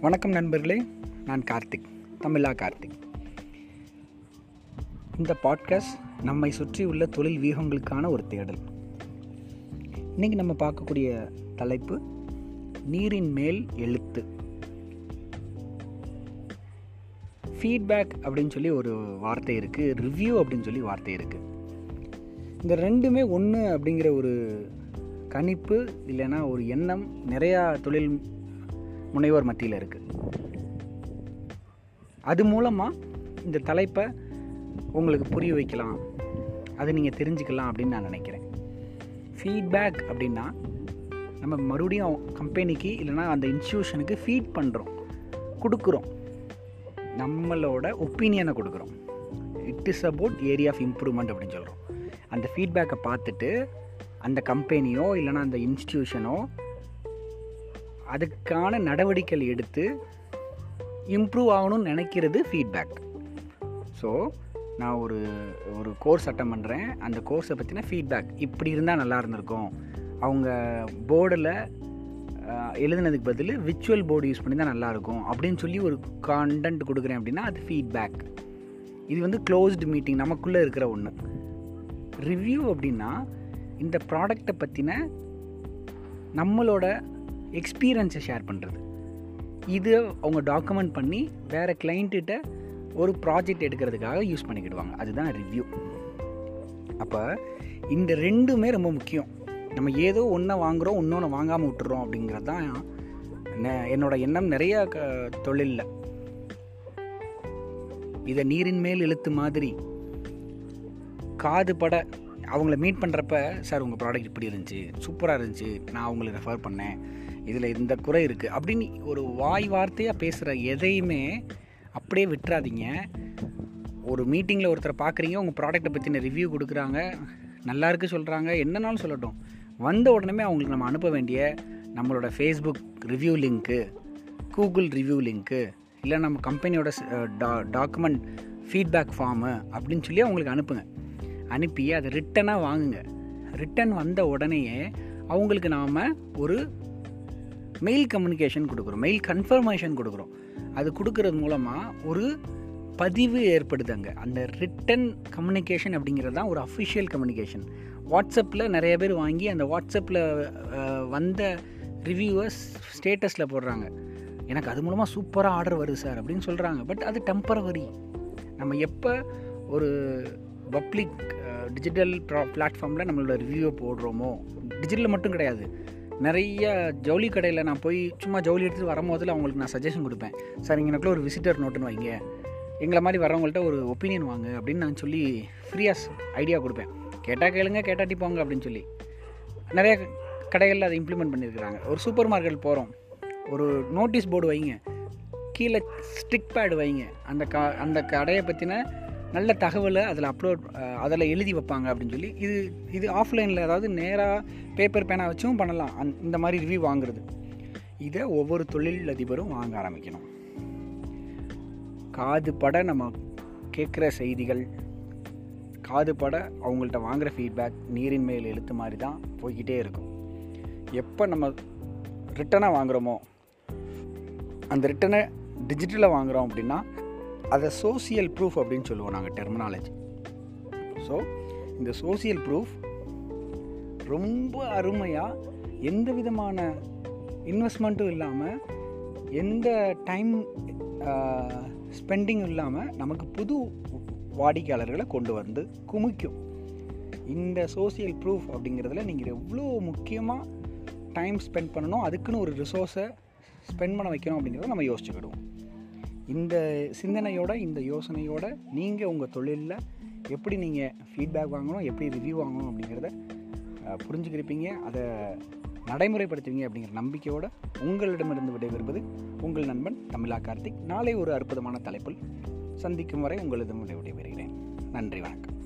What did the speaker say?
வணக்கம் நண்பர்களே நான் கார்த்திக் தமிழா கார்த்திக். இந்த பாட்காஸ்ட் நம்மை சுற்றி உள்ள தொழில் வியூகங்களுக்கான ஒரு தேடல். இன்றைக்கி நம்ம பார்க்கக்கூடிய தலைப்பு நீரின் மேல் எழுத்து. ஃபீட்பேக் அப்படின்னு சொல்லி ஒரு வார்த்தை இருக்குது ரிவ்யூ அப்படின்னு சொல்லி வார்த்தை இருக்குது இந்த ரெண்டுமே ஒன்று அப்படிங்கிற ஒரு கணிப்பு இல்லைன்னா ஒரு எண்ணம் நிறையா தொழில் முனைவோர் மத்தியில் இருக்குது அது மூலமாக இந்த தலைப்பை உங்களுக்கு புரிய வைக்கலாம். அதை நீங்கள் தெரிஞ்சுக்கலாம் அப்படின்னு நான் நினைக்கிறேன். ஃபீட்பேக் அப்படின்னா நம்ம மறுபடியும் கம்பெனிக்கு இல்லைனா அந்த இன்ஸ்டியூஷனுக்கு ஃபீட் பண்ணுறோம் கொடுக்குறோம். நம்மளோட ஒப்பீனியனை கொடுக்குறோம். It is about area of improvement அப்படின்னு சொல்கிறோம் அந்த ஃபீட்பேக்கை பார்த்துட்டு அந்த கம்பெனியோ இல்லைனா அந்த இன்ஸ்டியூஷனோ அதுக்கான நடவடிக்கைகள் எடுத்து இம்ப்ரூவ் ஆகணும்னு நினைக்கிறது ஃபீட்பேக் ஸோ நான் ஒரு ஒரு கோர்ஸ் அட்டம் பண்ணுறேன் அந்த கோர்ஸை பற்றின ஃபீட்பேக் இப்படி இருந்தால் நல்லா இருந்திருக்கும். அவங்க போர்டில் எழுதுனதுக்கு பதில் விச்சுவல் போர்டு யூஸ் பண்ணி தான் நல்லாயிருக்கும் அப்படின்னு சொல்லி ஒரு கான்டென்ட் கொடுக்குறேன் அப்படின்னா அது ஃபீட்பேக் இது வந்து க்ளோஸ்டு மீட்டிங் நமக்குள்ளே இருக்கிற ஒன்று ரிவ்யூ அப்படின்னா இந்த ப்ராடக்டை பற்றின நம்மளோட எக்ஸ்பீரியன்ஸை ஷேர் பண்ணுறது இது அவங்க டாக்குமெண்ட் பண்ணி வேறு கிளைண்ட்டிட்ட ஒரு ப்ராஜெக்ட் எடுக்கிறதுக்காக யூஸ் பண்ணிக்கிடுவாங்க. அதுதான் ரிவ்யூ அப்போ இந்த ரெண்டுமே ரொம்ப முக்கியம். நம்ம ஏதோ ஒன்றை வாங்குகிறோம் இன்னொன்று வாங்காமல் விட்டுறோம் அப்படிங்கிறது தான் என்னோடய எண்ணம். நிறைய க தொழிலில். இதை நீரின் மேல் இழுத்து மாதிரி காது பட அவங்கள மீட் பண்ணுறப்ப சார் உங்கள் ப்ராடக்ட் இப்படி இருந்துச்சு. சூப்பராக இருந்துச்சு. நான் அவங்களை ரெஃபர் பண்ணேன். இதில் இந்த குறை இருக்குது அப்படின்னு ஒரு வாய் வார்த்தையாக பேசுகிற எதையுமே அப்படியே விட்டுறாதீங்க. ஒரு மீட்டிங்கில் ஒருத்தரை பார்க்குறீங்க உங்கள் ப்ராடக்ட்டை பற்றின ரிவ்யூ கொடுக்குறாங்க நல்லா இருக்குது சொல்கிறாங்க என்னன்னாலும் சொல்லட்டும். வந்த உடனே அவங்களுக்கு நம்ம அனுப்ப வேண்டிய நம்மளோட ஃபேஸ்புக் ரிவ்யூ லிங்க்கு கூகுள் ரிவ்யூ லிங்க்கு இல்லை நம்ம கம்பெனியோட டா டாக்குமெண்ட் ஃபீட்பேக் ஃபார்மு அப்படின்னு சொல்லி அவங்களுக்கு அனுப்புங்க. அனுப்பி அதை ரிட்டனாக வாங்குங்க. ரிட்டன் வந்த உடனேயே அவங்களுக்கு நாம் ஒரு மெயில் கம்யூனிகேஷன் கொடுக்குறோம். மெயில் கன்ஃபர்மேஷன் கொடுக்குறோம். அது கொடுக்கறது மூலமாக ஒரு பதிவு ஏற்படுது அங்கே அந்த ரிட்டன் கம்யூனிகேஷன் அப்படிங்கிறது தான் ஒரு அஃபிஷியல் கம்யூனிகேஷன் வாட்ஸ்அப்பில் நிறைய பேர் வாங்கி அந்த வாட்ஸ்அப்பில் வந்த ரிவ்யூவர்ஸ் ஸ்டேட்டஸில் போடுறாங்க. எனக்கு அது மூலமாக சூப்பராக ஆர்டர் வருது சார் அப்படின்னு சொல்கிறாங்க பட் அது டெம்பரவரி நம்ம எப்போ ஒரு பப்ளிக் டிஜிட்டல் ப்ரா பிளாட்ஃபார்மில் நம்மளோட ரிவ்யூவை போடுறோமோ டிஜிட்டலில் மட்டும் கிடையாது. நிறைய ஜவுளி கடையில் நான் போய் சும்மா ஜவுளி எடுத்துகிட்டு வரும்போதில் அவங்களுக்கு நான் சஜஷன் கொடுப்பேன். சார் இங்கனக்குள்ள ஒரு விசிட்டர் நோட்டுன்னு வைங்க. எங்களை மாதிரி வரவங்கள்ட்ட ஒரு ஒப்பீனியன் வாங்க அப்படின்னு நான் சொல்லி ஃப்ரீயாக ஐடியா கொடுப்பேன். கேட்டால் கேளுங்க கேட்டாட்டி போங்க அப்படின்னு சொல்லி. நிறைய கடைகளில் அதை இம்ப்ளிமெண்ட் பண்ணியிருக்கிறாங்க. ஒரு சூப்பர் மார்க்கெட் போகிறோம் ஒரு நோட்டீஸ் போர்டு வைங்க. கீழே ஸ்டிக் பேடு வைங்க. அந்த க அந்த கடையை பற்றின நல்ல தகவலை அதில் அப்லோட் அதில் எழுதி வைப்பாங்க அப்படின்னு சொல்லி இது இது ஆஃப்லைனில் அதாவது நேராக பேப்பர் பேனா வச்சும் பண்ணலாம். அந் இந்த மாதிரி ரிவ்யூ வாங்குறது. இதை ஒவ்வொரு தொழில் அதிபரும் வாங்க ஆரம்பிக்கணும். காது பட நம்ம கேட்குற செய்திகள் காது பட அவங்கள்ட்ட வாங்குகிற ஃபீட்பேக் நீரின் மேல் எழுத்து மாதிரி தான் போய்கிட்டே இருக்கும். எப்போ நம்ம ரிட்டனாக வாங்குகிறோமோ அந்த ரிட்டனை டிஜிட்டலில் வாங்குகிறோம் அப்படின்னா அதை சோசியல் ப்ரூஃப் அப்படின்னு சொல்லுவோம் நாங்கள் டெர்மினாலஜி ஸோ இந்த சோசியல் ப்ரூஃப் ரொம்ப அருமையாக எந்த விதமான இன்வெஸ்ட்மெண்ட்டும் இல்லாமல் எந்த டைம் ஸ்பெண்டிங் இல்லாமல் நமக்கு புது வாடிக்கையாளர்களை கொண்டு வந்து குமிக்கும். இந்த சோசியல் ப்ரூஃப் அப்படிங்கிறதுல நீங்கள் எவ்வளோ முக்கியமாக டைம் ஸ்பெண்ட் பண்ணணும் அதுக்குன்னு ஒரு ரிசோர்ஸை ஸ்பெண்ட் பண்ண வைக்கணும் அப்படிங்கிறத நம்ம யோசிச்சுக்கிடுவோம். இந்த சிந்தனையோட இந்த யோசனையோட நீங்கள் உங்கள் தொழிலில் எப்படி நீங்கள் ஃபீட்பேக் வாங்கணும் எப்படி ரிவ்யூ வாங்கணும் அப்படிங்கிறத புரிஞ்சுக்கிருப்பீங்க. அதை நடைமுறைப்படுத்துவீங்க அப்படிங்கிற நம்பிக்கையோடு உங்களிடமிருந்து விடைபெறுவது உங்கள் நண்பன் தமிழா கார்த்திக். நாளை ஒரு அற்புதமான தலைப்பில் சந்திக்கும் வரை உங்களிடம் விடைபெறுகிறேன். நன்றி வணக்கம்.